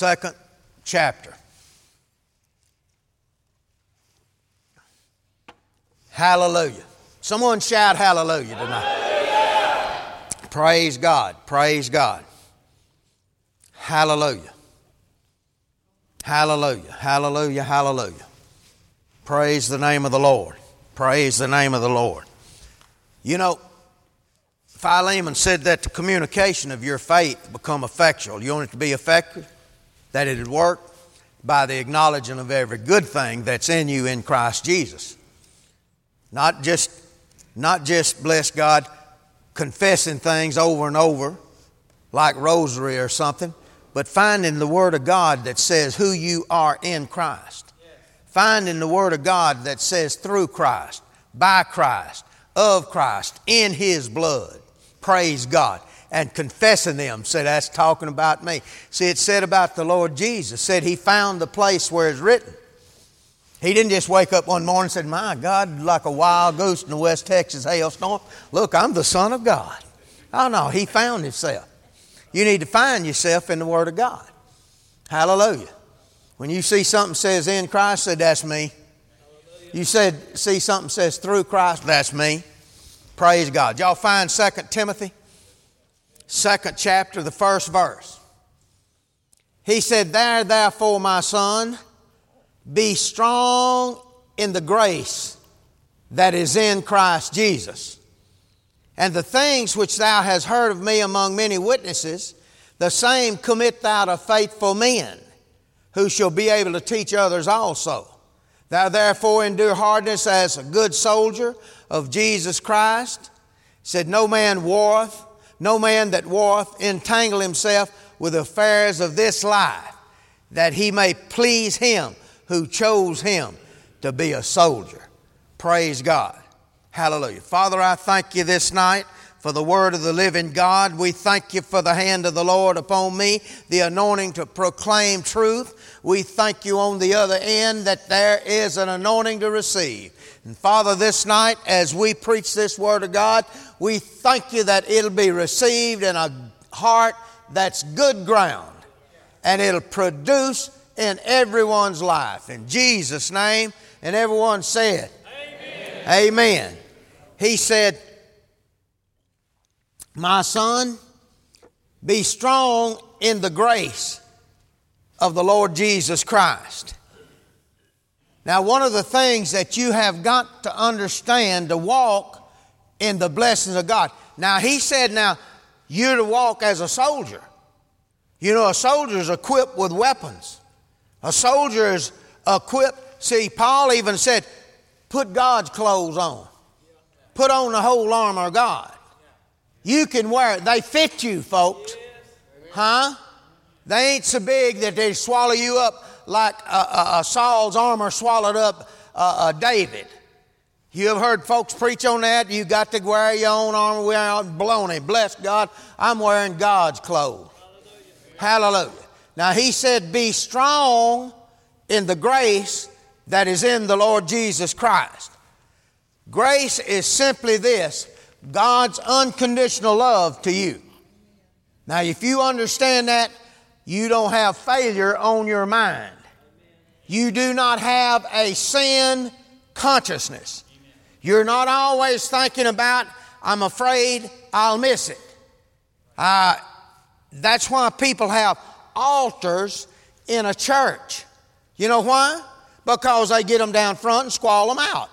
second chapter. Hallelujah. Someone shout hallelujah tonight. Hallelujah. Praise God. Praise God. Hallelujah. Hallelujah. Hallelujah. Hallelujah. Praise the name of the Lord. Praise the name of the Lord. You know, Philemon said that the communication of your faith become effectual. You want it to be effective? That it would work by the acknowledging of every good thing that's in you in Christ Jesus. Not just, not just, bless God, confessing things over and over like rosary or something, but finding the Word of God that says who you are in Christ. Finding the Word of God that says through Christ, by Christ, of Christ, in His blood. Praise God. And confessing them. Said that's talking about me. See, it said about the Lord Jesus. Said He found the place where it's written. He didn't just wake up one morning and said, My God, like a wild goose in a West Texas hailstorm. Look, I'm the Son of God. Oh no, he found himself. You need to find yourself in the Word of God. Hallelujah. When you see something says in Christ, say that's me. You said see something says through Christ, that's me. Praise God. Y'all find 2 Timothy, second chapter, the first verse. He said, There therefore, my son, be strong in the grace that is in Christ Jesus. And the things which thou hast heard of me among many witnesses, the same commit thou to faithful men, who shall be able to teach others also. Thou therefore endure hardness as a good soldier of Jesus Christ. Said, No man warreth, no man that warreth entangle himself with affairs of this life, that he may please him who chose him to be a soldier. Praise God. Hallelujah. Father, I thank you this night for the word of the living God. We thank you for the hand of the Lord upon me, the anointing to proclaim truth. We thank you on the other end that there is an anointing to receive. And Father, this night, as we preach this word of God, we thank you that it'll be received in a heart that's good ground and it'll produce in everyone's life. In Jesus' name, and everyone said, Amen. Amen. He said, My son, be strong in the grace of the Lord Jesus Christ. Now, one of the things that you have got to understand to walk in the blessings of God. Now, he said, now, you're to walk as a soldier. You know, a soldier is equipped with weapons. A soldier is equipped. See, Paul even said, put God's clothes on. Put on the whole armor of God. You can wear it. They fit you, folks. Huh? They ain't so big that they swallow you up like uh, uh, Saul's armor swallowed up uh, David. You have heard folks preach on that? You got to wear your own armor. We're out baloney. Bless God. I'm wearing God's clothes. Hallelujah. Hallelujah. Now he said, Be strong in the grace that is in the Lord Jesus Christ. Grace is simply this God's unconditional love to you. Now, if you understand that, you don't have failure on your mind. You do not have a sin consciousness. You're not always thinking about, I'm afraid I'll miss it. Uh, that's why people have altars in a church. You know why? Because they get them down front and squall them out.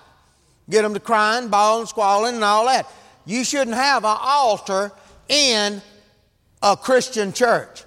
Get them to crying, bawling, squalling, and all that. You shouldn't have an altar in a Christian church.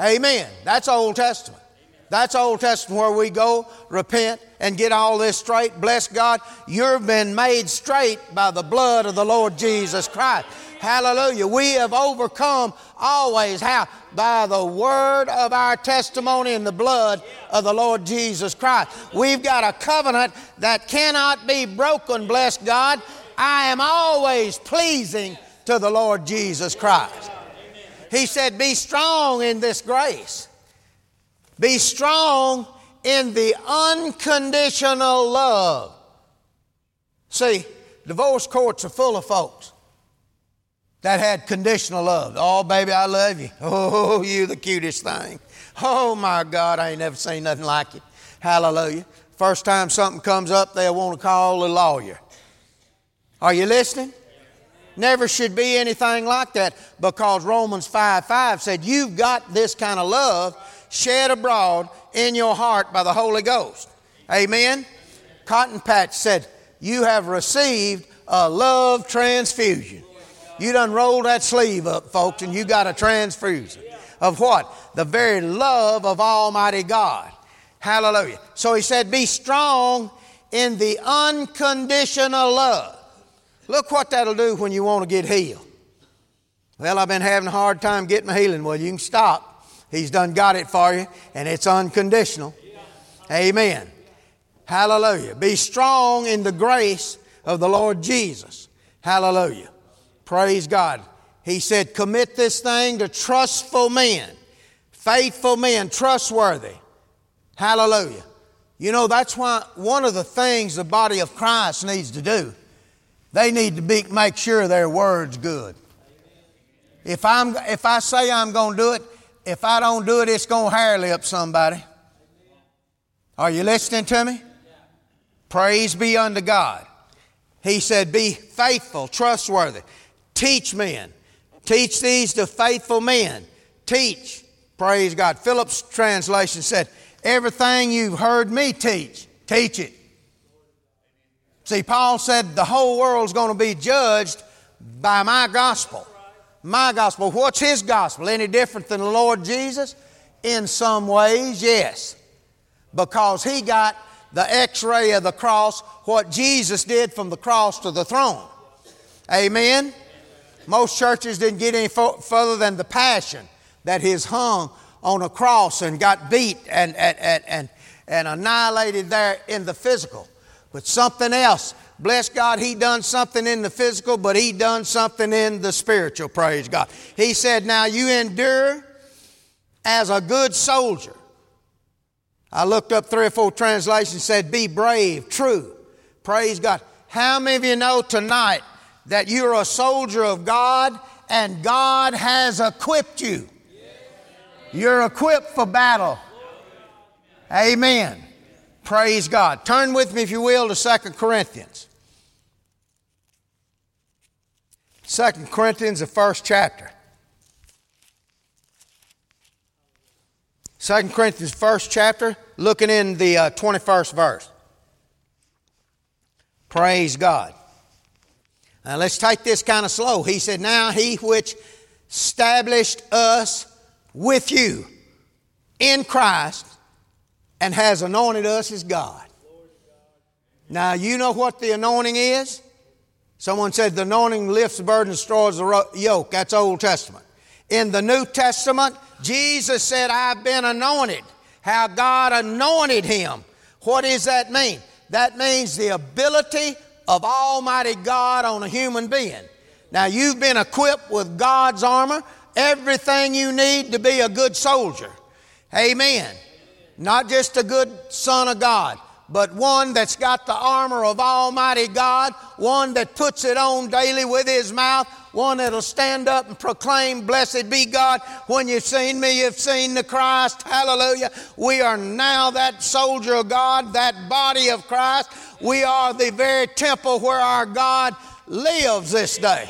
Amen. That's Old Testament. That's Old Testament where we go, repent, and get all this straight. Bless God. You've been made straight by the blood of the Lord Jesus Christ. Hallelujah. We have overcome always. How? By the word of our testimony and the blood of the Lord Jesus Christ. We've got a covenant that cannot be broken, bless God. I am always pleasing to the Lord Jesus Christ. He said, Be strong in this grace. Be strong in the unconditional love. See, divorce courts are full of folks that had conditional love. Oh, baby, I love you. Oh, you the cutest thing. Oh, my God, I ain't never seen nothing like it. Hallelujah. First time something comes up, they'll want to call a lawyer. Are you listening? Never should be anything like that because Romans 5 5 said, You've got this kind of love shed abroad in your heart by the Holy Ghost. Amen? Cotton Patch said, You have received a love transfusion. You done rolled that sleeve up, folks, and you got a transfusion. Of what? The very love of Almighty God. Hallelujah. So he said, Be strong in the unconditional love. Look what that'll do when you want to get healed. Well, I've been having a hard time getting my healing. Well, you can stop. He's done got it for you, and it's unconditional. Amen. Hallelujah. Be strong in the grace of the Lord Jesus. Hallelujah. Praise God. He said, commit this thing to trustful men, faithful men, trustworthy. Hallelujah. You know, that's why one of the things the body of Christ needs to do they need to be, make sure their word's good. If, I'm, if I say I'm going to do it, if I don't do it, it's going to hair lip somebody. Are you listening to me? Praise be unto God. He said, Be faithful, trustworthy. Teach men. Teach these to faithful men. Teach. Praise God. Phillips' translation said, Everything you've heard me teach, teach it. See, Paul said the whole world's going to be judged by my gospel. My gospel. What's his gospel? Any different than the Lord Jesus? In some ways, yes. Because he got the x ray of the cross, what Jesus did from the cross to the throne. Amen? Most churches didn't get any further than the passion that He's hung on a cross and got beat and, and, and, and, and annihilated there in the physical but something else. Bless God, He done something in the physical, but He done something in the spiritual, praise God. He said, Now you endure as a good soldier. I looked up three or four translations said, Be brave, true. Praise God. How many of you know tonight that you're a soldier of God and God has equipped you? You're equipped for battle. Amen. Praise God. Turn with me, if you will, to 2 Corinthians. 2 Corinthians, the first chapter. 2 Corinthians, first chapter, looking in the uh, 21st verse. Praise God. Now let's take this kind of slow. He said, Now he which established us with you in Christ and has anointed us as God. Now, you know what the anointing is? Someone said the anointing lifts the burden, destroys the yoke. That's Old Testament. In the New Testament, Jesus said, I've been anointed. How God anointed him. What does that mean? That means the ability of Almighty God on a human being. Now, you've been equipped with God's armor, everything you need to be a good soldier. Amen. Not just a good son of God, but one that's got the armor of Almighty God, one that puts it on daily with his mouth, one that'll stand up and proclaim, Blessed be God. When you've seen me, you've seen the Christ. Hallelujah. We are now that soldier of God, that body of Christ. We are the very temple where our God lives this day.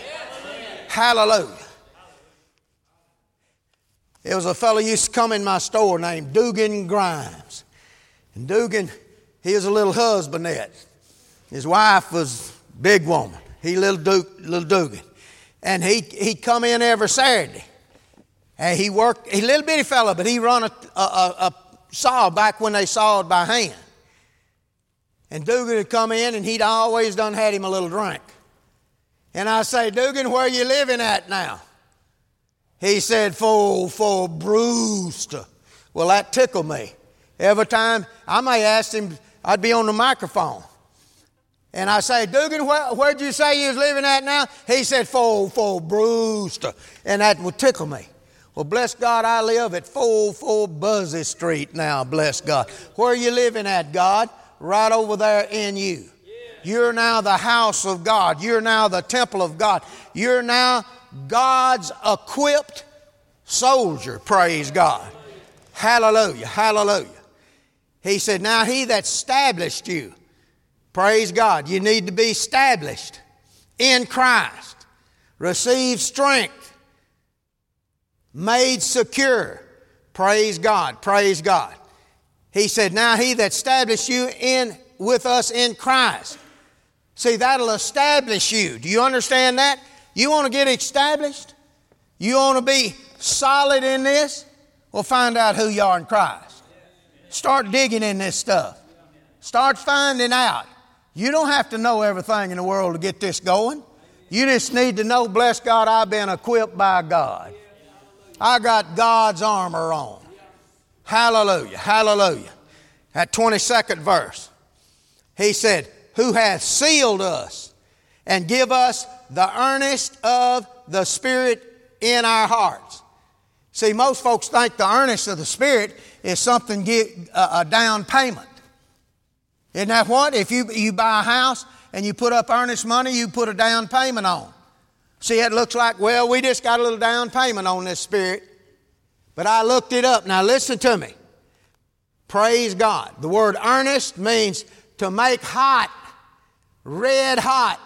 Hallelujah. There was a fellow used to come in my store named Dugan Grimes. And Dugan, he was a little husbandette. His wife was big woman. He little Duke, little Dugan. And he he'd come in every Saturday. And he worked, he little bitty fellow, but he run a, a, a, a saw back when they sawed by hand. And Dugan would come in and he'd always done had him a little drink. And I say, Dugan, where you living at now? He said, for, for Brewster. Well, that tickled me. Every time I may ask him, I'd be on the microphone. And I say, Dugan, where, where'd you say you was living at now? He said, for, for Brewster. And that would tickle me. Well, bless God, I live at 44 Buzzy Street now, bless God. Where are you living at, God? Right over there in you. You're now the house of God. You're now the temple of God. You're now God's equipped soldier. Praise God. Hallelujah. Hallelujah. He said, Now he that established you, praise God, you need to be established in Christ, receive strength, made secure. Praise God. Praise God. He said, Now he that established you in with us in Christ. See, that'll establish you. Do you understand that? You want to get established? You want to be solid in this? Well, find out who you are in Christ. Start digging in this stuff. Start finding out. You don't have to know everything in the world to get this going. You just need to know, bless God, I've been equipped by God. I got God's armor on. Hallelujah. Hallelujah. That 22nd verse. He said, Who hath sealed us and give us the earnest of the Spirit in our hearts. See, most folks think the earnest of the Spirit is something get a down payment. Isn't that what? If you, you buy a house and you put up earnest money, you put a down payment on. See, it looks like, well, we just got a little down payment on this Spirit. But I looked it up. Now listen to me. Praise God. The word earnest means to make hot, red hot.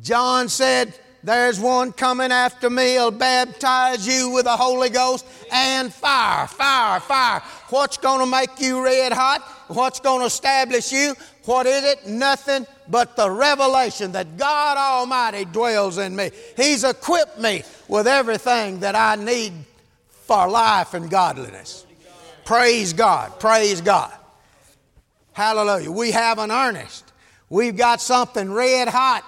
John said, There's one coming after me, will baptize you with the Holy Ghost and fire, fire, fire. What's going to make you red hot? What's going to establish you? What is it? Nothing but the revelation that God Almighty dwells in me. He's equipped me with everything that I need for life and godliness. Praise God. Praise God. Hallelujah. We have an earnest. We've got something red hot.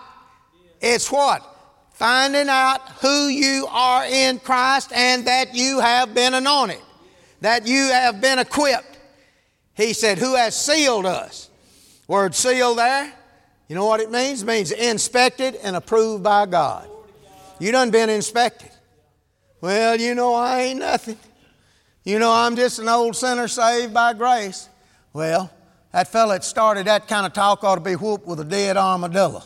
It's what? Finding out who you are in Christ and that you have been anointed, that you have been equipped. He said, Who has sealed us? Word seal there, you know what it means? It means inspected and approved by God. You done been inspected. Well, you know, I ain't nothing. You know, I'm just an old sinner saved by grace. Well, that fella that started that kind of talk ought to be whooped with a dead armadillo.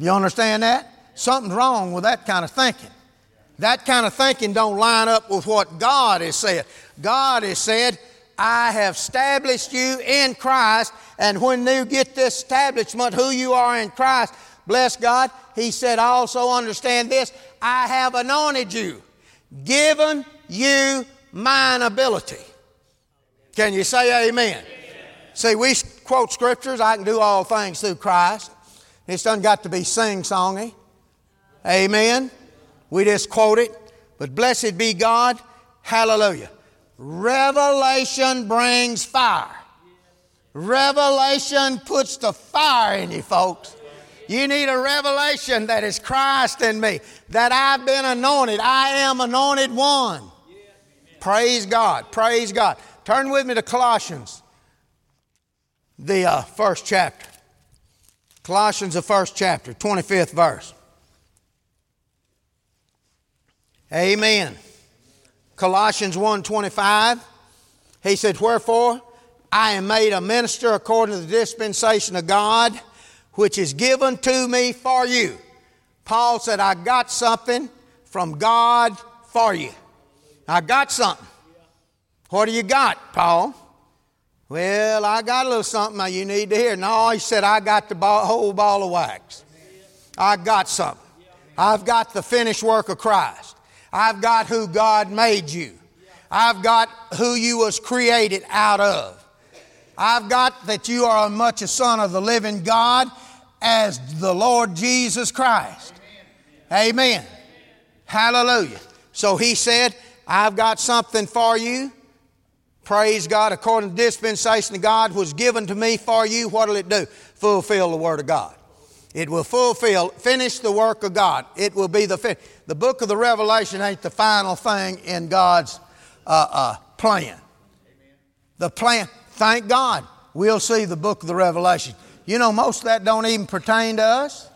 You understand that? Something's wrong with that kind of thinking. That kind of thinking don't line up with what God has said. God has said, I have established you in Christ, and when you get this establishment, who you are in Christ, bless God, He said, also understand this, I have anointed you, given you mine ability. Can you say amen? amen? See, we quote scriptures, I can do all things through Christ. It's done got to be sing songy. Amen. We just quote it. But blessed be God. Hallelujah. Revelation brings fire. Revelation puts the fire in you, folks. You need a revelation that is Christ in me, that I've been anointed. I am anointed one. Praise God. Praise God. Turn with me to Colossians, the uh, first chapter. Colossians, the first chapter, 25th verse. Amen. Colossians 1:25. He said, "Wherefore I am made a minister according to the dispensation of God, which is given to me for you." Paul said, "I got something from God for you." I got something. What do you got, Paul? Well, I got a little something you need to hear. No, he said, I got the ball, whole ball of wax. I got something. I've got the finished work of Christ. I've got who God made you. I've got who you was created out of. I've got that you are as much a son of the living God as the Lord Jesus Christ. Amen. Hallelujah. So he said, I've got something for you. Praise God. According to the dispensation of God was given to me for you. What will it do? Fulfill the Word of God. It will fulfill, finish the work of God. It will be the fin- The book of the Revelation ain't the final thing in God's uh, uh, plan. Amen. The plan, thank God, we'll see the book of the Revelation. You know, most of that don't even pertain to us.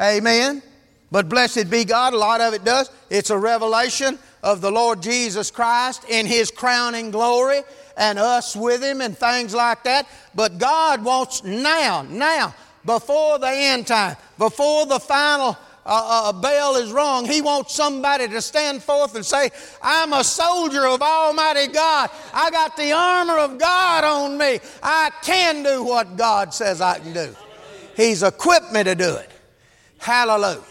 Amen. But blessed be God, a lot of it does. It's a revelation of the Lord Jesus Christ in His crowning glory and us with Him and things like that. But God wants now, now, before the end time, before the final uh, uh, bell is rung, He wants somebody to stand forth and say, I'm a soldier of Almighty God. I got the armor of God on me. I can do what God says I can do. He's equipped me to do it. Hallelujah.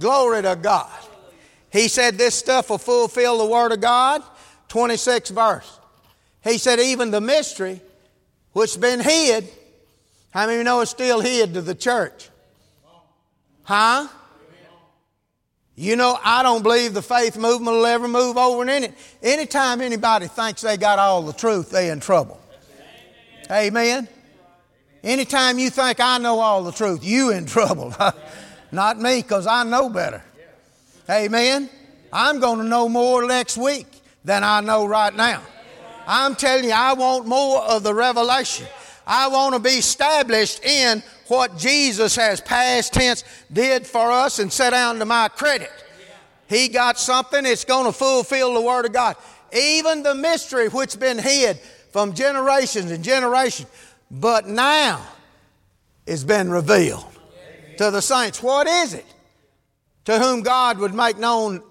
Glory to God. He said this stuff will fulfill the Word of God. 26 verse. He said, even the mystery which been hid, how many know it's still hid to the church? Huh? You know, I don't believe the faith movement will ever move over in it. Anytime anybody thinks they got all the truth, they in trouble. Amen. Anytime you think I know all the truth, you in trouble. Not me, because I know better. Amen. I'm going to know more next week than I know right now. I'm telling you, I want more of the revelation. I want to be established in what Jesus has past tense did for us and set down to my credit. He got something, it's going to fulfill the Word of God. Even the mystery which been hid from generations and generations, but now is been revealed to the saints. What is it? To whom God would make known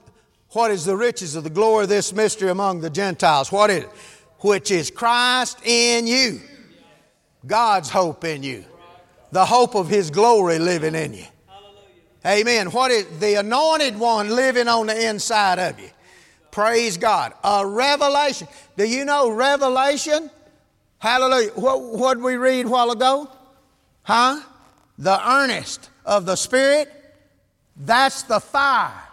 what is the riches of the glory of this mystery among the Gentiles. What is it? Which is Christ in you. God's hope in you. The hope of His glory living in you. Amen. What is the anointed one living on the inside of you? Praise God. A revelation. Do you know revelation? Hallelujah. What, what did we read a while ago? Huh? The earnest of the Spirit. That's the fire.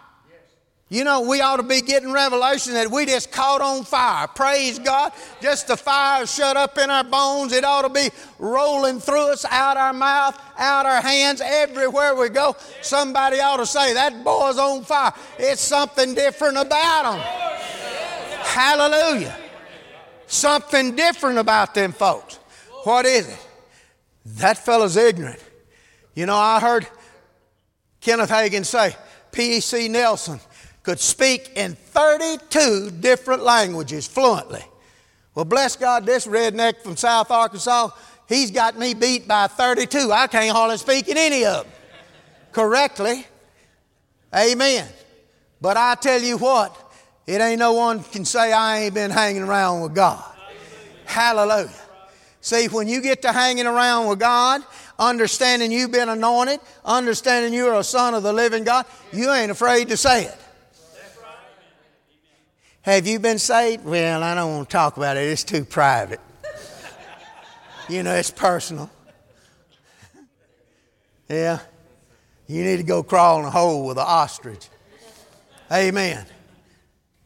You know, we ought to be getting revelation that we just caught on fire. Praise God. Just the fire shut up in our bones. It ought to be rolling through us, out our mouth, out our hands, everywhere we go. Somebody ought to say, that boy's on fire. It's something different about him. Hallelujah. Something different about them folks. What is it? That fellow's ignorant. You know, I heard Kenneth Hagin say, P.E.C. Nelson could speak in 32 different languages fluently. Well, bless God, this redneck from South Arkansas, he's got me beat by 32. I can't hardly speak in any of them correctly. Amen. But I tell you what, it ain't no one can say I ain't been hanging around with God. Hallelujah. See, when you get to hanging around with God, understanding you've been anointed, understanding you're a son of the living God, you ain't afraid to say it. Have you been saved? Well, I don't want to talk about it. It's too private. you know, it's personal. yeah. You need to go crawl in a hole with an ostrich. Amen.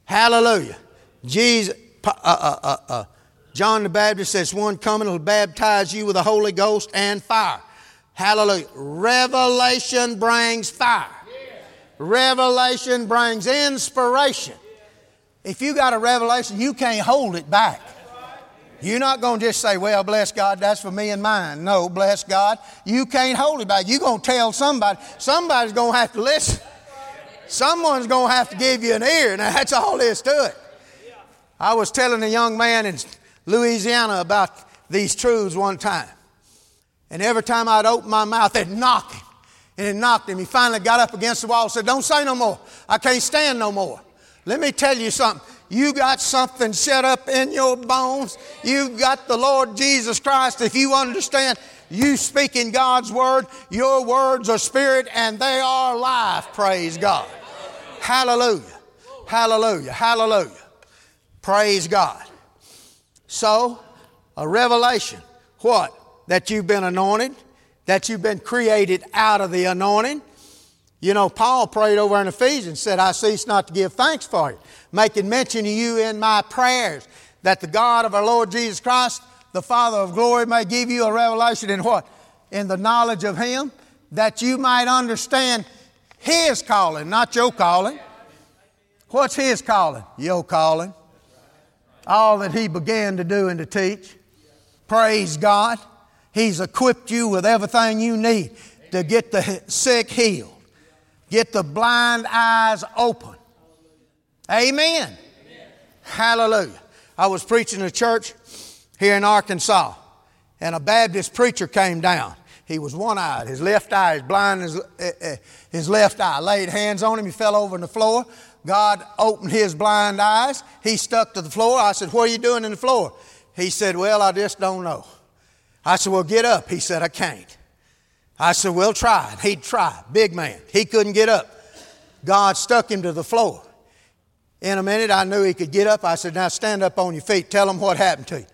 Hallelujah. Jesus, uh, uh, uh, uh, John the Baptist says, One coming will baptize you with the Holy Ghost and fire. Hallelujah. Revelation brings fire. Revelation brings inspiration. If you got a revelation, you can't hold it back. You're not going to just say, well, bless God, that's for me and mine. No, bless God. You can't hold it back. You're going to tell somebody. Somebody's going to have to listen. Someone's going to have to give you an ear. Now, that's all there is to it. I was telling a young man in Louisiana about these truths one time. And every time I'd open my mouth, they'd knock him. And it knocked him. He finally got up against the wall and said, Don't say no more. I can't stand no more. Let me tell you something. You got something set up in your bones. You've got the Lord Jesus Christ. If you understand, you speak in God's word. Your words are spirit and they are life. Praise God. Hallelujah. Hallelujah. Hallelujah. Praise God. So, a revelation. What? That you've been anointed, that you've been created out of the anointing, you know, Paul prayed over in Ephesians, said, I cease not to give thanks for you, making mention of you in my prayers, that the God of our Lord Jesus Christ, the Father of glory, may give you a revelation in what? In the knowledge of Him, that you might understand His calling, not your calling. What's His calling? Your calling. All that He began to do and to teach. Praise God. He's equipped you with everything you need to get the sick healed Get the blind eyes open. Amen. Hallelujah. I was preaching in a church here in Arkansas, and a Baptist preacher came down. He was one eyed. His left eye is blind, his, uh, his left eye. Laid hands on him. He fell over on the floor. God opened his blind eyes. He stuck to the floor. I said, What are you doing in the floor? He said, Well, I just don't know. I said, Well, get up. He said, I can't. I said, Well, try. He'd try. Big man. He couldn't get up. God stuck him to the floor. In a minute, I knew he could get up. I said, Now stand up on your feet. Tell him what happened to you.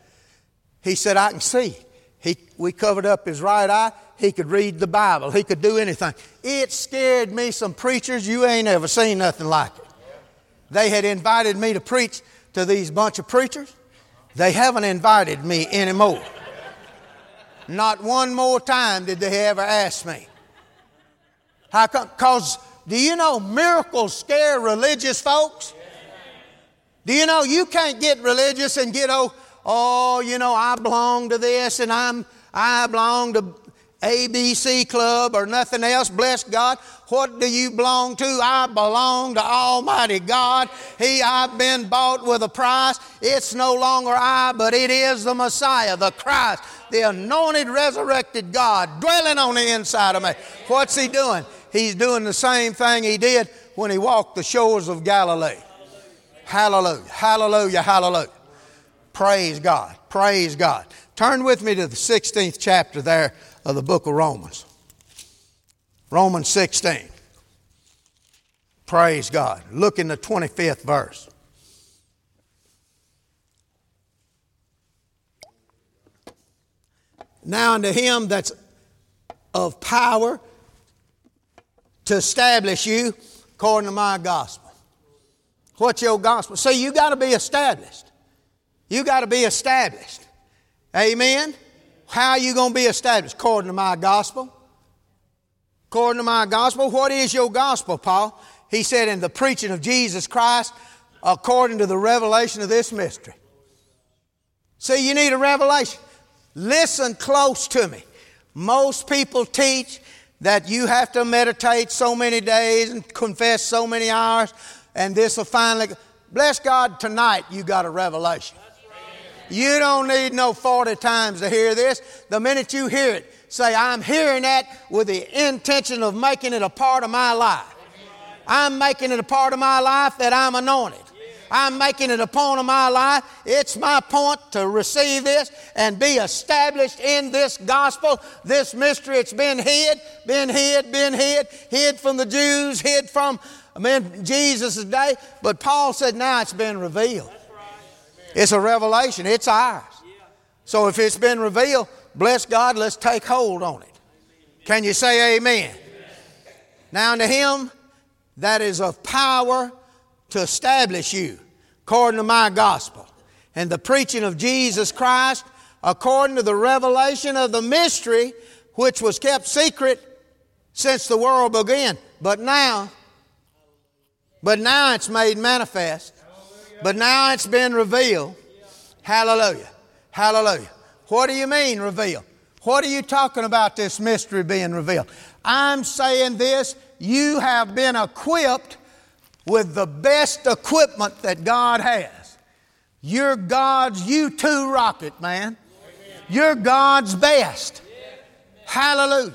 He said, I can see. He, we covered up his right eye. He could read the Bible. He could do anything. It scared me some preachers. You ain't ever seen nothing like it. They had invited me to preach to these bunch of preachers. They haven't invited me anymore. Not one more time did they ever ask me. How come? Because do you know miracles scare religious folks? Do you know you can't get religious and get oh oh you know I belong to this and I'm I belong to ABC club or nothing else. Bless God. What do you belong to? I belong to Almighty God. He, I've been bought with a price. It's no longer I, but it is the Messiah, the Christ, the anointed, resurrected God dwelling on the inside of me. What's He doing? He's doing the same thing He did when He walked the shores of Galilee. Hallelujah, hallelujah, hallelujah. Praise God, praise God. Turn with me to the 16th chapter there of the book of Romans. Romans 16. Praise God. Look in the 25th verse. Now unto him that's of power to establish you according to my gospel. What's your gospel? See, you got to be established. You got to be established. Amen. How are you going to be established? According to my gospel. According to my gospel. What is your gospel, Paul? He said, in the preaching of Jesus Christ according to the revelation of this mystery. See, you need a revelation. Listen close to me. Most people teach that you have to meditate so many days and confess so many hours, and this will finally. Bless God, tonight you got a revelation. You don't need no 40 times to hear this. The minute you hear it, say, I'm hearing that with the intention of making it a part of my life. I'm making it a part of my life that I'm anointed. I'm making it a point of my life. It's my point to receive this and be established in this gospel, this mystery. It's been hid, been hid, been hid, hid from the Jews, hid from I mean, Jesus' day. But Paul said now it's been revealed. It's a revelation, it's ours. So if it's been revealed, bless God, let's take hold on it. Can you say amen? Now unto him that is of power to establish you according to my gospel and the preaching of Jesus Christ according to the revelation of the mystery which was kept secret since the world began. But now, but now it's made manifest but now it's been revealed. Hallelujah. Hallelujah. What do you mean, revealed? What are you talking about this mystery being revealed? I'm saying this you have been equipped with the best equipment that God has. You're God's V 2 rocket, man. You're God's best. Hallelujah.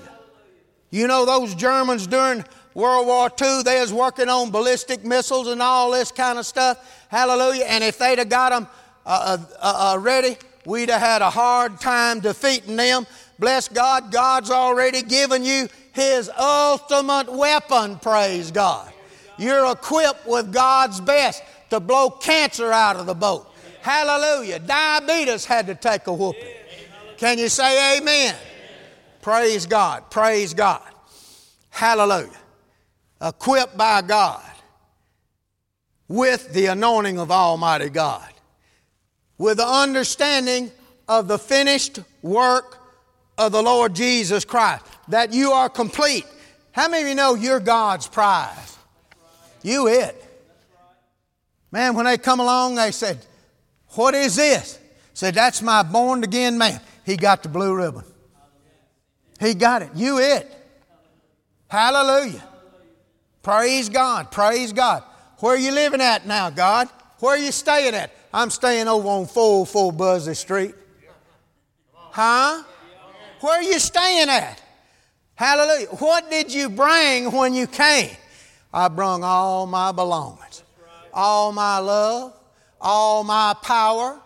You know those Germans during World War II, they was working on ballistic missiles and all this kind of stuff. Hallelujah. And if they'd have got them uh, uh, uh, uh, ready, we'd have had a hard time defeating them. Bless God, God's already given you His ultimate weapon, praise God. You're equipped with God's best to blow cancer out of the boat. Hallelujah. Diabetes had to take a whooping. Can you say amen? Praise God. Praise God. Hallelujah equipped by God with the anointing of Almighty God, with the understanding of the finished work of the Lord Jesus Christ, that you are complete. How many of you know you're God's prize? You it. Man, when they come along, they said, What is this? Said, That's my born again man. He got the blue ribbon. He got it. You it. Hallelujah. Praise God. Praise God. Where are you living at now, God? Where are you staying at? I'm staying over on 404 Buzzley Street. Huh? Where are you staying at? Hallelujah. What did you bring when you came? I brung all my belongings, all my love, all my power,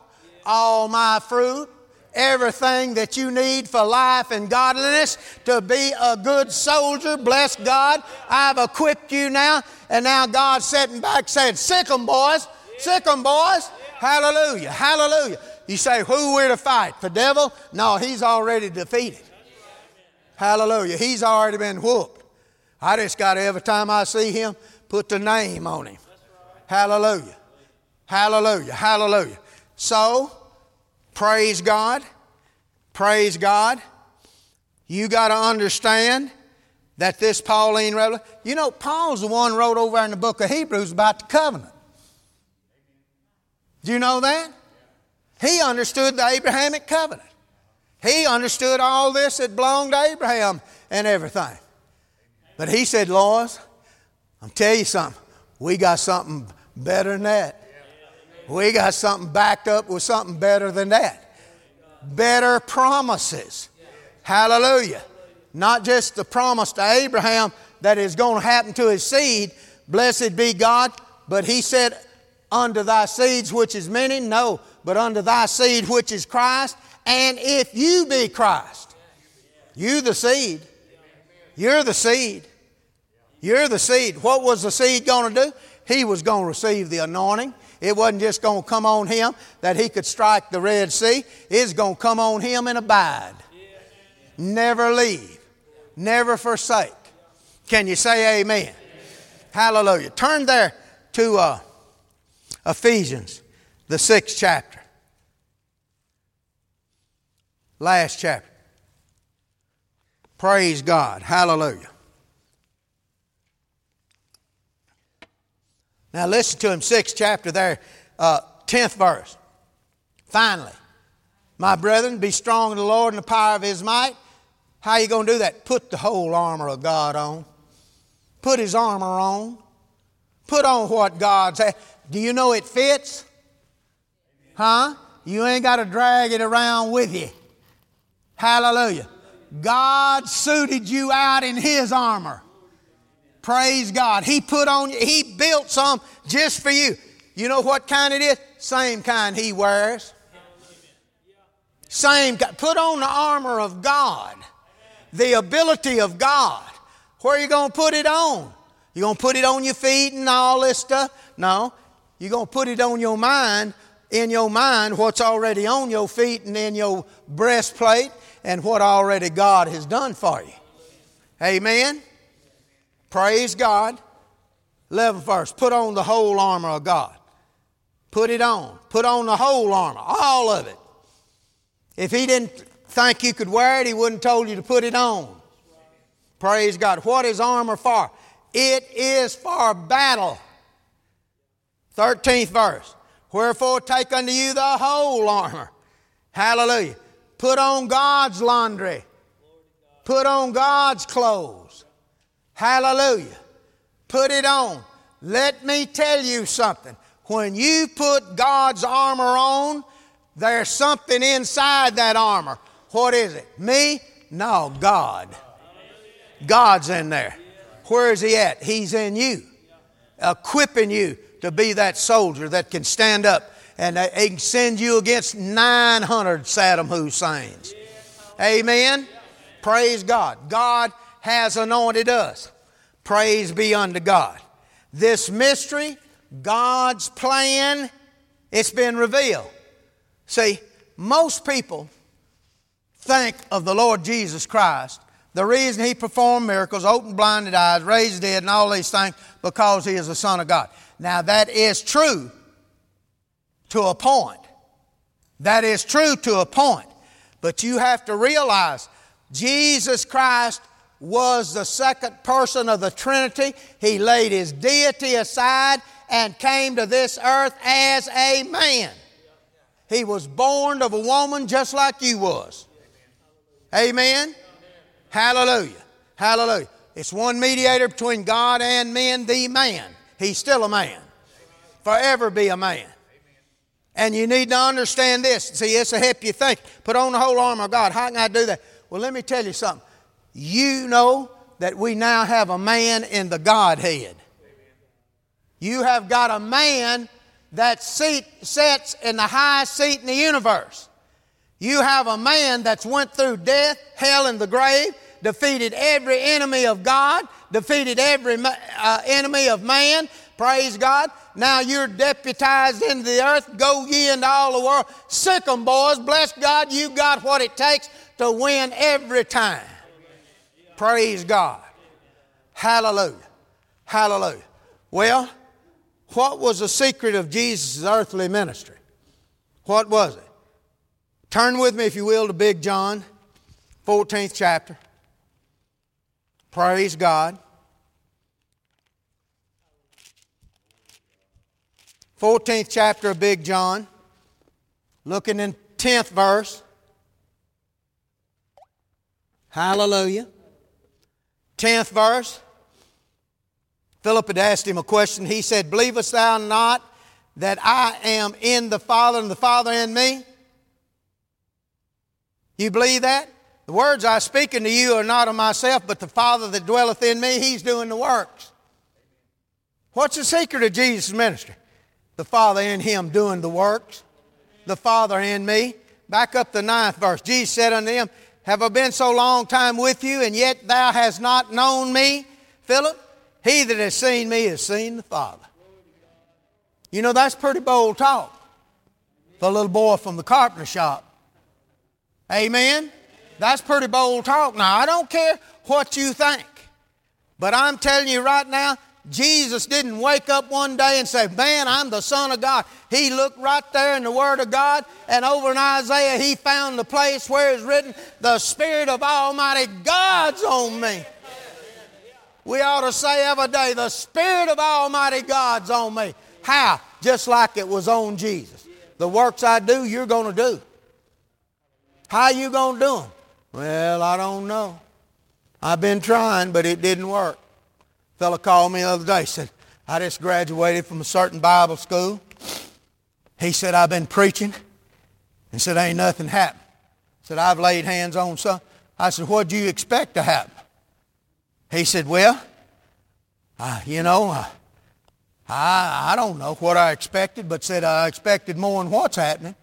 all my fruit, everything that you need for life and godliness to be a good soldier. Bless God. I've equipped you now. And now God's sitting back saying, Sick 'em, boys. Sick 'em, boys. Hallelujah. Hallelujah. You say, Who we're to fight? The devil? No, he's already defeated. Hallelujah. He's already been whooped. I just got to, every time I see him, put the name on him. Hallelujah. Hallelujah. Hallelujah. So, praise God. Praise God. You got to understand that this Pauline revelation, you know, Paul's the one wrote over in the book of Hebrews about the covenant. Do you know that? He understood the Abrahamic covenant. He understood all this that belonged to Abraham and everything. But he said, Lois, I'm telling you something. We got something better than that. We got something backed up with something better than that. Better promises. Hallelujah. Not just the promise to Abraham that is going to happen to his seed, blessed be God, but he said, Unto thy seeds which is many, no, but unto thy seed which is Christ, and if you be Christ, you the seed. You're the seed. You're the seed. What was the seed going to do? He was going to receive the anointing. It wasn't just going to come on him that he could strike the Red Sea. It's going to come on him and abide. Never leave. Never forsake. Can you say amen? amen. Hallelujah. Turn there to uh, Ephesians, the sixth chapter. Last chapter. Praise God. Hallelujah. Now listen to him, sixth chapter there, uh, tenth verse. Finally, my brethren, be strong in the Lord and the power of his might. How are you going to do that? Put the whole armor of God on. Put his armor on. Put on what God said. Do you know it fits? Huh? You ain't got to drag it around with you. Hallelujah. God suited you out in His armor. Praise God. He put on, you, He built some just for you. You know what kind it is? Same kind He wears. Same, put on the armor of God, the ability of God. Where are you going to put it on? You going to put it on your feet and all this stuff? No. You're going to put it on your mind, in your mind, what's already on your feet and in your breastplate and what already God has done for you. Amen. Praise God. 11 verse. Put on the whole armor of God. Put it on. Put on the whole armor, all of it. If he didn't think you could wear it, he wouldn't have told you to put it on. Praise God. What is armor for? It is for battle. 13th verse. Wherefore take unto you the whole armor. Hallelujah. Put on God's laundry. Put on God's clothes. Hallelujah. Put it on. Let me tell you something. When you put God's armor on, there's something inside that armor. What is it? Me? No, God. God's in there. Where is He at? He's in you, equipping you to be that soldier that can stand up and he can send you against 900 Saddam Husseins. Amen. Praise God. God has anointed us. Praise be unto God. This mystery, God's plan, it's been revealed. See, most people think of the Lord Jesus Christ, the reason He performed miracles, opened blinded eyes, raised dead, and all these things, because He is the Son of God. Now, that is true to a point. That is true to a point. But you have to realize Jesus Christ was the second person of the Trinity. He laid his deity aside and came to this earth as a man. He was born of a woman just like you was. Amen. Hallelujah. Hallelujah. It's one mediator between God and men, the man. He's still a man. Forever be a man. And you need to understand this. See, this will help you think. Put on the whole armor of God. How can I do that? Well, let me tell you something. You know that we now have a man in the Godhead. You have got a man that seat, sits in the highest seat in the universe. You have a man that's went through death, hell, and the grave, defeated every enemy of God, defeated every uh, enemy of man. Praise God. Now you're deputized into the earth. Go ye into all the world. Sick 'em, boys. Bless God. You got what it takes to win every time. Praise God. Hallelujah. Hallelujah. Well, what was the secret of Jesus' earthly ministry? What was it? Turn with me, if you will, to Big John, 14th chapter. Praise God. 14th chapter of Big John, looking in 10th verse. Hallelujah. 10th verse. Philip had asked him a question. He said, Believest thou not that I am in the Father and the Father in me? You believe that? The words I speak unto you are not of myself, but the Father that dwelleth in me, He's doing the works. What's the secret of Jesus' ministry? The Father in Him doing the works. The Father in me. Back up the ninth verse. Jesus said unto him, Have I been so long time with you, and yet thou hast not known me, Philip? He that has seen me has seen the Father. You know, that's pretty bold talk for a little boy from the carpenter shop. Amen? That's pretty bold talk. Now, I don't care what you think, but I'm telling you right now, Jesus didn't wake up one day and say, Man, I'm the Son of God. He looked right there in the Word of God, and over in Isaiah, he found the place where it's written, The Spirit of Almighty God's on me. We ought to say every day, The Spirit of Almighty God's on me. How? Just like it was on Jesus. The works I do, you're going to do. How you going to do them? Well, I don't know. I've been trying, but it didn't work. Fellow called me the other day, said, I just graduated from a certain Bible school. He said, I've been preaching, and said, ain't nothing happened. Said, I've laid hands on some. I said, what do you expect to happen? He said, well, uh, you know, I, I don't know what I expected, but said I expected more than what's happening.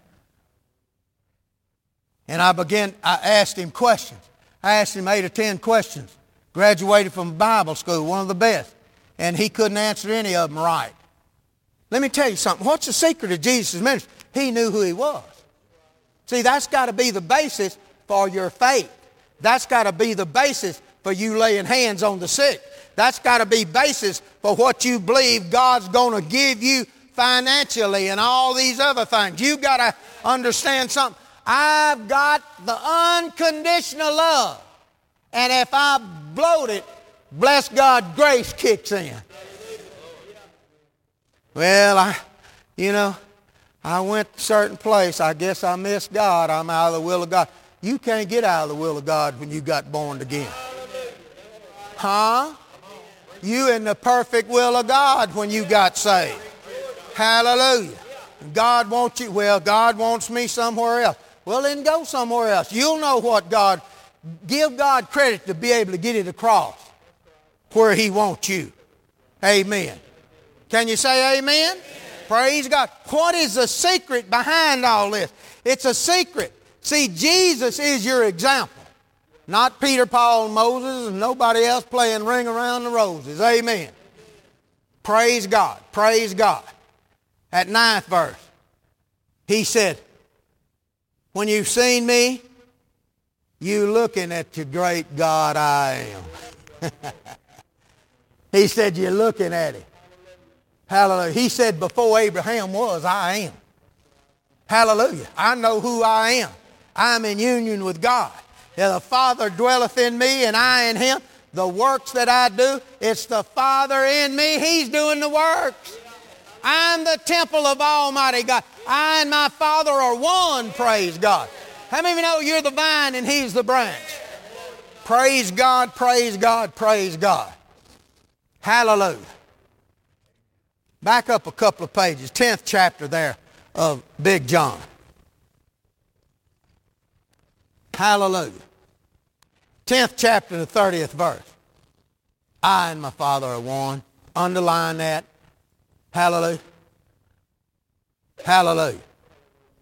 And I began, I asked him questions. I asked him eight or ten questions. Graduated from Bible school, one of the best. And he couldn't answer any of them right. Let me tell you something. What's the secret of Jesus' ministry? He knew who he was. See, that's got to be the basis for your faith. That's got to be the basis for you laying hands on the sick. That's got to be basis for what you believe God's going to give you financially and all these other things. You've got to understand something. I've got the unconditional love. And if I bloat it, bless God, grace kicks in. Well, I, you know, I went a certain place. I guess I missed God. I'm out of the will of God. You can't get out of the will of God when you got born again. Huh? You in the perfect will of God when you got saved. Hallelujah. God wants you, well, God wants me somewhere else. Well, then go somewhere else. You'll know what God, give God credit to be able to get it across where He wants you. Amen. Can you say amen? amen? Praise God. What is the secret behind all this? It's a secret. See, Jesus is your example. Not Peter, Paul, and Moses, and nobody else playing ring around the roses. Amen. Praise God. Praise God. At ninth verse, he said, when you've seen me, you looking at the great God I am. he said, you're looking at him. Hallelujah. He said, before Abraham was, I am. Hallelujah. I know who I am. I'm in union with God. the Father dwelleth in me and I in him. The works that I do, it's the Father in me. He's doing the works. I'm the temple of Almighty God. I and my Father are one, praise God. How many of you know you're the vine and He's the branch? Praise God, praise God, praise God. Hallelujah. Back up a couple of pages, 10th chapter there of Big John. Hallelujah. 10th chapter, the 30th verse. I and my Father are one. Underline that. Hallelujah. Hallelujah.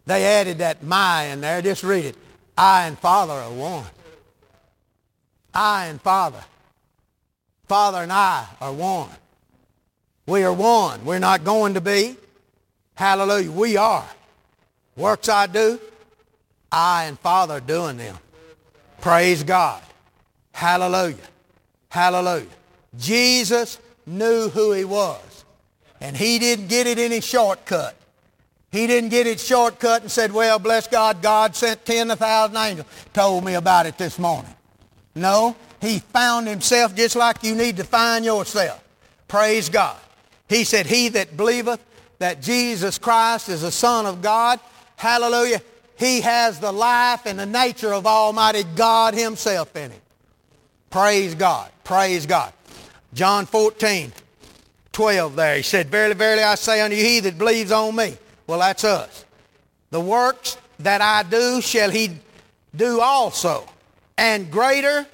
They added that my in there. Just read it. I and Father are one. I and Father. Father and I are one. We are one. We're not going to be. Hallelujah. We are. Works I do, I and Father are doing them. Praise God. Hallelujah. Hallelujah. Jesus knew who he was. And he didn't get it any shortcut. He didn't get it shortcut and said, well, bless God, God sent 10,000 angels, told me about it this morning. No, he found himself just like you need to find yourself. Praise God. He said, he that believeth that Jesus Christ is the Son of God, hallelujah, he has the life and the nature of Almighty God himself in him. Praise God. Praise God. John 14, 12 there. He said, Verily, verily, I say unto you, he that believes on me. Well, that's us. The works that I do shall he do also. And greater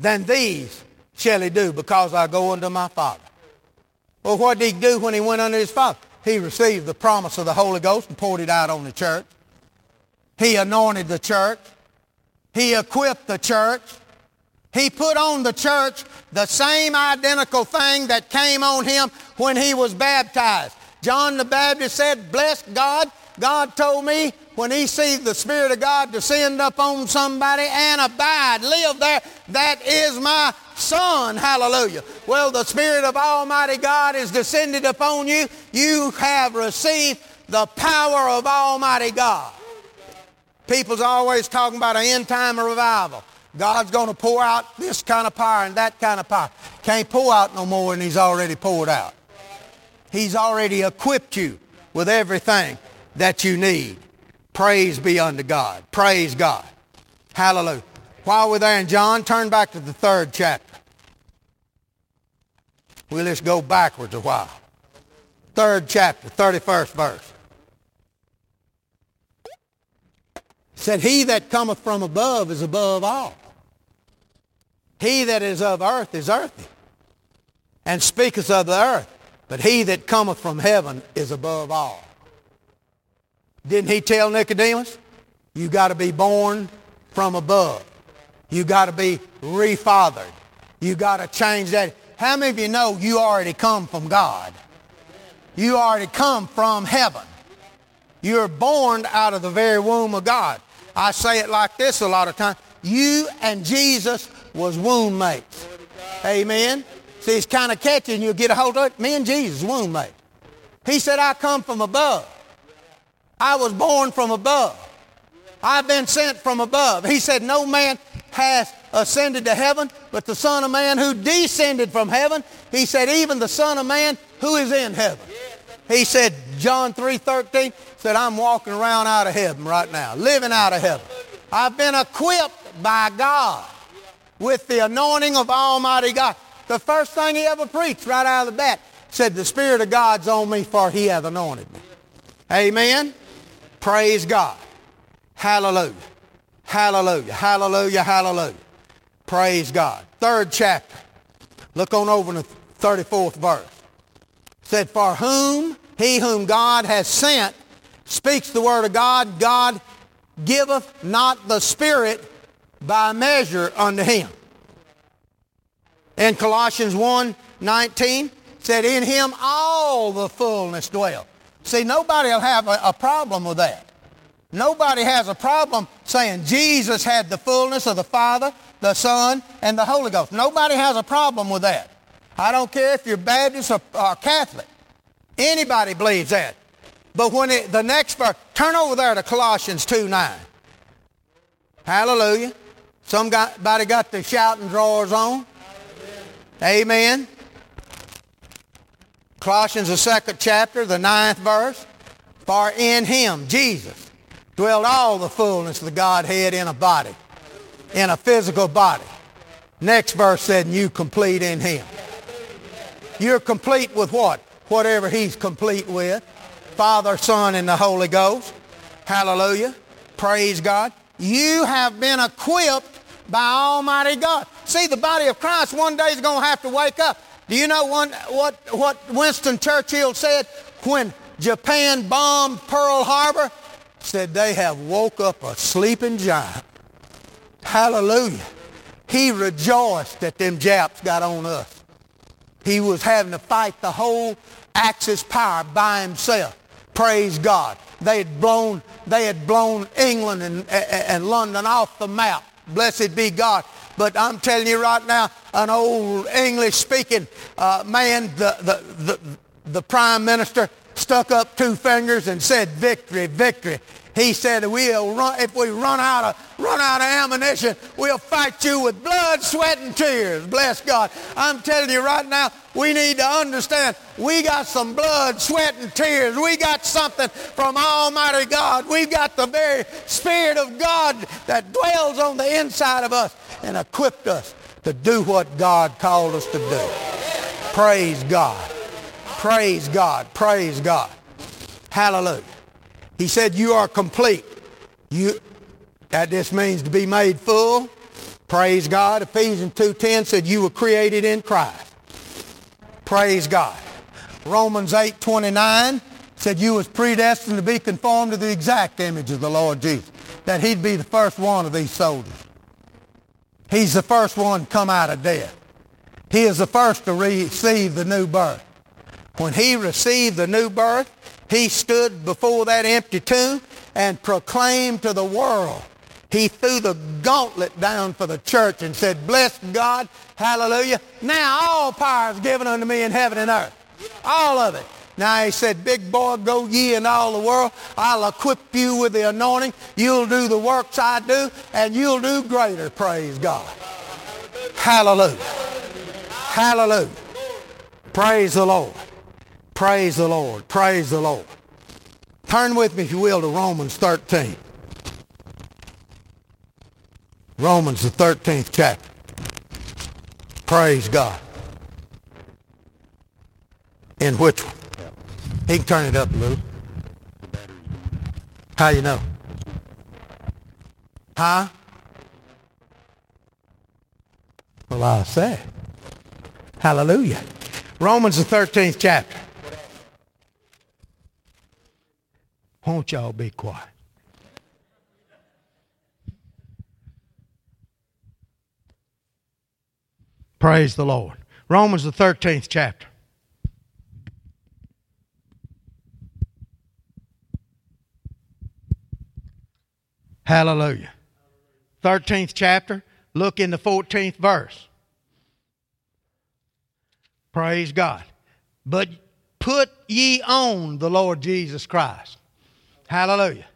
than these shall he do because I go unto my Father. Well, what did he do when he went unto his Father? He received the promise of the Holy Ghost and poured it out on the church. He anointed the church. He equipped the church. He put on the church the same identical thing that came on him when he was baptized. John the Baptist said, bless God. God told me when he sees the Spirit of God descend upon somebody and abide, live there, that is my son. Hallelujah. Well, the Spirit of Almighty God is descended upon you. You have received the power of Almighty God. People's always talking about an end time revival. God's going to pour out this kind of power and that kind of power. Can't pour out no more than he's already poured out. He's already equipped you with everything that you need. Praise be unto God. Praise God. Hallelujah. While we're there in John, turn back to the third chapter. We'll just go backwards a while. Third chapter, 31st verse. said, He that cometh from above is above all. He that is of earth is earthy, and speaketh of the earth. But he that cometh from heaven is above all. Didn't he tell Nicodemus? You got to be born from above. You got to be refathered. You got to change that. How many of you know you already come from God? You already come from heaven. You're born out of the very womb of God. I say it like this a lot of times. You and Jesus was womb mates. Amen. See, it's kind of catchy and you'll get a hold of it. Me and Jesus, womb mate. He said, I come from above. I was born from above. I've been sent from above. He said, no man has ascended to heaven, but the Son of Man who descended from heaven. He said, even the Son of Man who is in heaven. He said, John 3.13, said, I'm walking around out of heaven right now, living out of heaven. I've been equipped by God with the anointing of Almighty God. The first thing he ever preached right out of the bat said, the Spirit of God's on me for he hath anointed me. Amen. Praise God. Hallelujah. Hallelujah. Hallelujah. Hallelujah. Praise God. Third chapter. Look on over in the 34th verse. said, For whom he whom God has sent speaks the word of God, God giveth not the Spirit by measure unto him. In Colossians 1, 19, said, In him all the fullness dwell. See, nobody will have a, a problem with that. Nobody has a problem saying Jesus had the fullness of the Father, the Son, and the Holy Ghost. Nobody has a problem with that. I don't care if you're Baptist or, or Catholic. Anybody believes that. But when it, the next verse, turn over there to Colossians 2, 9. Hallelujah. Somebody got the shouting drawers on? Amen. Colossians, the second chapter, the ninth verse. For in him, Jesus, dwelled all the fullness of the Godhead in a body, in a physical body. Next verse said, you complete in him. You're complete with what? Whatever he's complete with. Father, Son, and the Holy Ghost. Hallelujah. Praise God. You have been equipped by Almighty God. See, the body of Christ one day is going to have to wake up. Do you know one, what, what Winston Churchill said when Japan bombed Pearl Harbor? Said they have woke up a sleeping giant. Hallelujah. He rejoiced that them Japs got on us. He was having to fight the whole Axis power by himself. Praise God. They had blown, they had blown England and, and London off the map. Blessed be God. But I'm telling you right now, an old English speaking uh, man, the, the, the, the prime minister, stuck up two fingers and said, victory, victory. He said, we'll run, if we run out of, run out of ammunition, we'll fight you with blood, sweat, and tears. Bless God. I'm telling you right now, we need to understand we got some blood, sweat, and tears. We got something from Almighty God. We've got the very Spirit of God that dwells on the inside of us and equipped us to do what God called us to do. Praise God. Praise God. Praise God. Hallelujah. He said, you are complete. You, that this means to be made full. Praise God. Ephesians 2.10 said you were created in Christ. Praise God. Romans 8.29 said you was predestined to be conformed to the exact image of the Lord Jesus. That he'd be the first one of these soldiers. He's the first one come out of death. He is the first to receive the new birth. When he received the new birth, he stood before that empty tomb and proclaimed to the world. He threw the gauntlet down for the church and said, Bless God, hallelujah. Now all power is given unto me in heaven and earth. All of it. Now he said, Big boy, go ye in all the world. I'll equip you with the anointing. You'll do the works I do, and you'll do greater, praise God. Hallelujah. Hallelujah. Praise the Lord. Praise the Lord. Praise the Lord. Turn with me, if you will, to Romans 13. Romans, the 13th chapter. Praise God. In which one? He can turn it up a little. How you know? Huh? Well, I say. Hallelujah. Romans, the 13th chapter. Won't y'all be quiet? Praise the Lord. Romans, the 13th chapter. Hallelujah. 13th chapter, look in the 14th verse. Praise God. But put ye on the Lord Jesus Christ Hallelujah.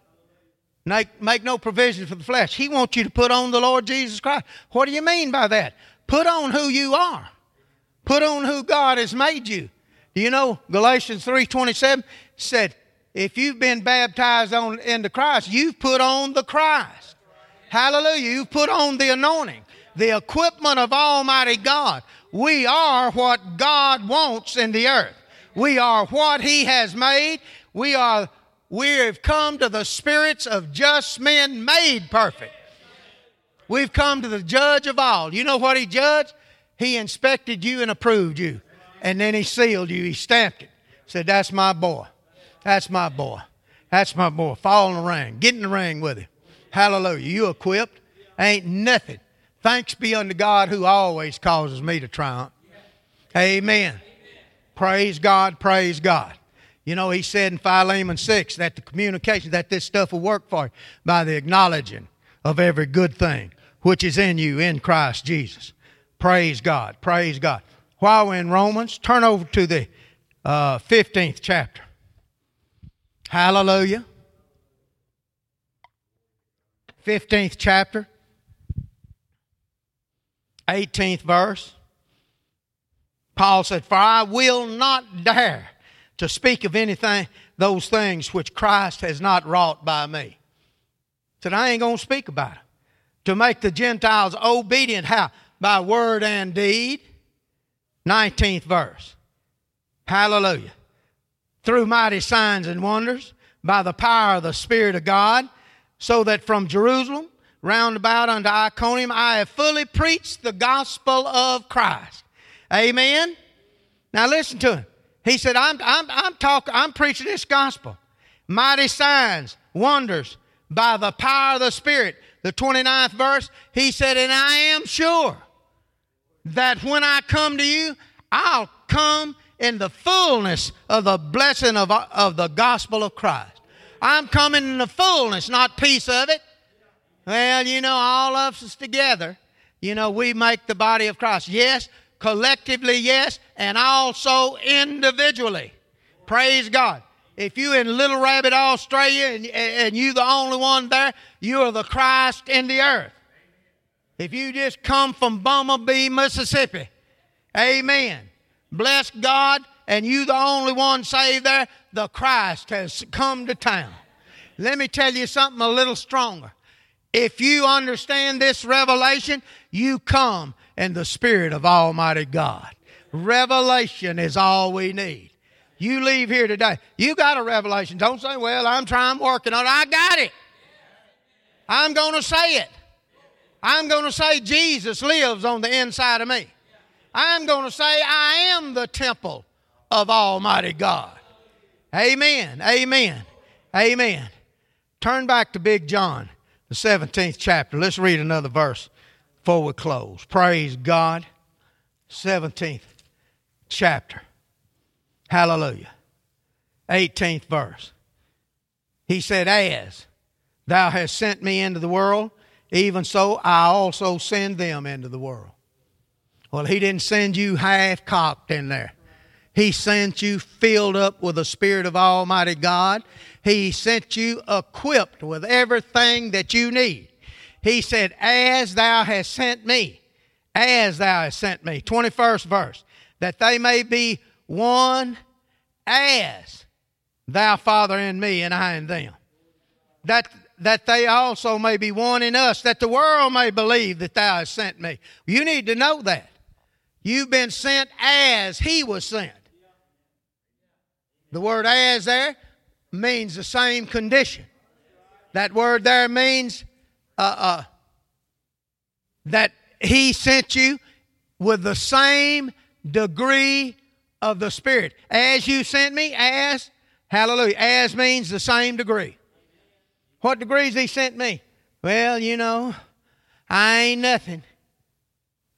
Make, make no provision for the flesh. He wants you to put on the Lord Jesus Christ. What do you mean by that? Put on who you are. Put on who God has made you. Do you know Galatians 3.27 said, if you've been baptized on, into Christ, you've put on the Christ. Hallelujah. You've put on the anointing, the equipment of Almighty God. We are what God wants in the earth. We are what He has made. We are we have come to the spirits of just men made perfect. We've come to the judge of all. You know what he judged? He inspected you and approved you. And then he sealed you. He stamped it. Said, That's my boy. That's my boy. That's my boy. Fall in the ring. Get in the ring with him. Hallelujah. You equipped. Ain't nothing. Thanks be unto God who always causes me to triumph. Amen. Praise God. Praise God. You know, he said in Philemon 6 that the communication, that this stuff will work for you by the acknowledging of every good thing which is in you in Christ Jesus. Praise God. Praise God. While we're in Romans, turn over to the uh, 15th chapter. Hallelujah. 15th chapter, 18th verse. Paul said, For I will not dare to speak of anything, those things which Christ has not wrought by me. Said, I ain't going to speak about it. To make the Gentiles obedient, how? By word and deed. 19th verse. Hallelujah. Through mighty signs and wonders, by the power of the Spirit of God, so that from Jerusalem round about unto Illyricum, I have fully preached the gospel of Christ. Amen. Now listen to him. He said, I'm, I'm, I'm talking, I'm preaching this gospel. Mighty signs, wonders, by the power of the Spirit. The 29th verse, he said, And I am sure that when I come to you, I'll come in the fullness of the blessing of, of the gospel of Christ. I'm coming in the fullness, not piece of it. Well, you know, all of us together, you know, we make the body of Christ. Yes, collectively, yes, and also individually. Praise God. If you in Little Rabbit, Australia, and, and you the only one there, you are the Christ in the earth. If you just come from Bumblebee, Mississippi, amen. Bless God, and you the only one saved there, the Christ has come to town. Let me tell you something a little stronger. If you understand this revelation, you come in the Spirit of Almighty God. Revelation is all we need. You leave here today. You got a revelation. Don't say, well, I'm trying working on it. I got it. I'm going to say it. I'm going to say Jesus lives on the inside of me. I'm going to say I am the temple of Almighty God. Amen. Amen. Amen. Turn back to Big John, the 17th chapter. Let's read another verse before we close. Praise God. 17th chapter. Hallelujah. 18th verse. He said, As thou hast sent me into the world, even so I also send them into the world. Well, he didn't send you half cocked in there. He sent you filled up with the Spirit of Almighty God. He sent you equipped with everything that you need. He said, As thou hast sent me, as thou hast sent me. 21st verse. That they may be one as thou, Father, in me, and I in them. That, that they also may be one in us, that the world may believe that thou hast sent me. You need to know that. You've been sent as he was sent. The word as there means the same condition. That word there means uh, uh, that he sent you with the same degree of the Spirit. As you sent me, as, hallelujah, as means the same degree. What degrees he sent me? Well, you know, I ain't nothing.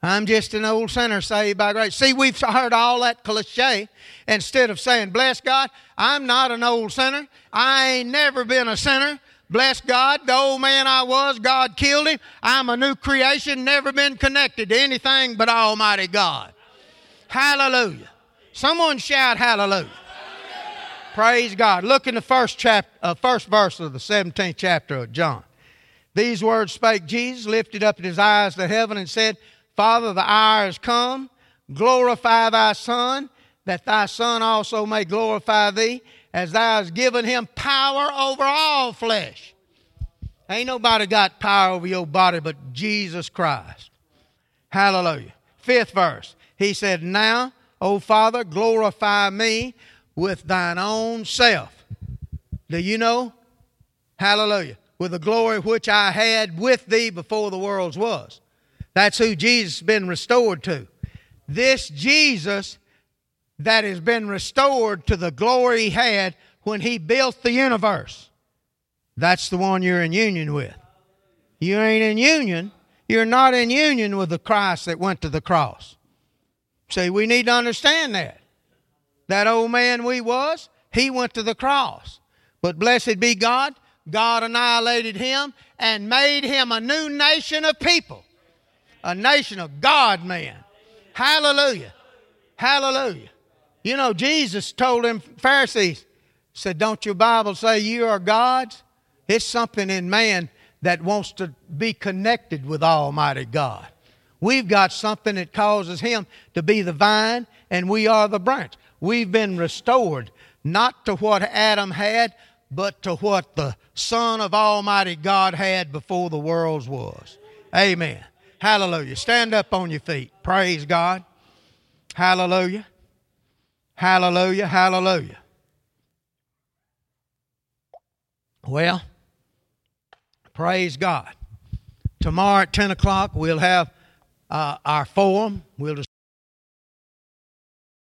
I'm just an old sinner saved by grace. See, we've heard all that cliche. Instead of saying, Bless God, I'm not an old sinner. I ain't never been a sinner. Bless God, the old man I was, God killed him. I'm a new creation, never been connected to anything but Almighty God. Hallelujah. Someone shout hallelujah. Praise God. Look in the first chapter, uh, first verse of the 17th chapter of John. These words spake Jesus, lifted up his eyes to heaven, and said, Father, the hour is come. Glorify thy Son, that thy Son also may glorify thee, as thou hast given him power over all flesh. Ain't nobody got power over your body but Jesus Christ. Hallelujah. Fifth verse. He said, Now, O Father, glorify me with thine own self. Do you know? Hallelujah. With the glory which I had with thee before the world was. That's who Jesus has been restored to. This Jesus that has been restored to the glory he had when he built the universe. That's the one you're in union with. You ain't in union. You're not in union with the Christ that went to the cross. See, we need to understand that. That old man we was, he went to the cross. But blessed be God, God annihilated him and made him a new nation of people a nation of God men. Hallelujah. Hallelujah. You know, Jesus told them Pharisees, said, Don't your Bible say you are gods? It's something in man that wants to be connected with Almighty God. We've got something that causes Him to be the vine and we are the branch. We've been restored not to what Adam had, but to what the Son of Almighty God had before the world was. Amen. Hallelujah. Stand up on your feet. Praise God. Hallelujah. Hallelujah. Hallelujah. Well, praise God. tomorrow at 10 o'clock, we'll have uh, our forum. We'll